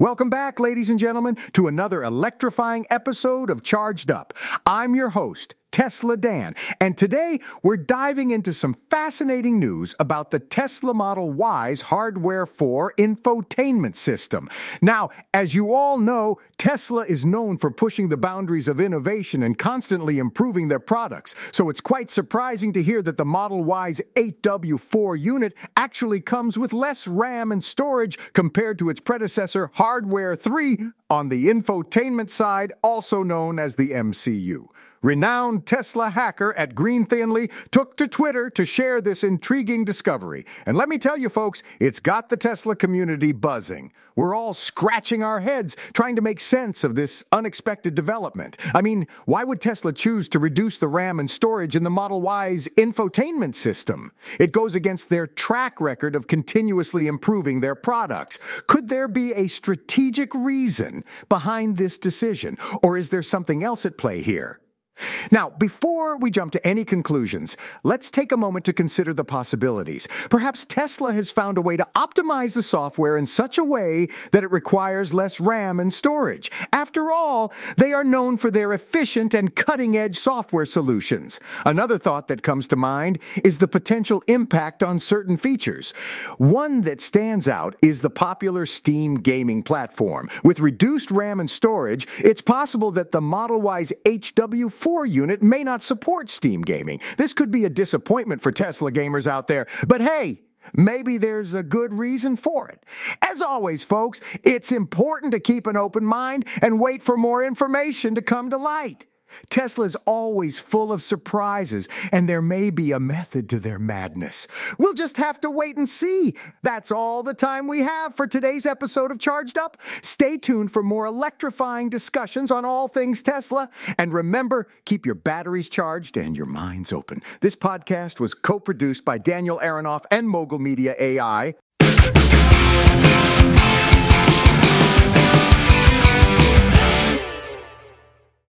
Welcome back, ladies and gentlemen, to another electrifying episode of Charged Up. I'm your host, Tesla Dan. And today we're diving into some fascinating news about the Tesla Model Y's Hardware 4 infotainment system. Now, as you all know, Tesla is known for pushing the boundaries of innovation and constantly improving their products. So it's quite surprising to hear that the Model Y's HW4 unit actually comes with less RAM and storage compared to its predecessor, Hardware 3, on the infotainment side, also known as the MCU. Renowned Tesla hacker at greentheonly took to Twitter to share this intriguing discovery. And let me tell you, folks, it's got the Tesla community buzzing. We're all scratching our heads trying to make sense of this unexpected development. I mean, why would Tesla choose to reduce the RAM and storage in the Model Y's infotainment system? It goes against their track record of continuously improving their products. Could there be a strategic behind this decision, or is there something else at play here? Now, before we jump to any conclusions, let's take a moment to consider the possibilities. Perhaps Tesla has found a way to optimize the software in such a way that it requires less RAM and storage. After all, they are known for their efficient and cutting edge software solutions. Another thought that comes to mind is the potential impact on certain features. One that stands out is the popular Steam gaming platform. With reduced RAM and storage, it's possible that the Model Y's HW 4 unit may not support Steam gaming. This could be a disappointment for Tesla gamers out there, but hey, Maybe there's a good reason for it. As always, folks, it's important to keep an open mind and wait for more information to come to light. Tesla's always full of surprises, and there may be a method to their madness. We'll just have to wait and see. That's all the time we have for today's episode of Charged Up. Stay tuned for more electrifying discussions on all things Tesla. And remember, keep your batteries charged and your minds open. This podcast was co produced by Daniel Aronoff and Mogul Media AI.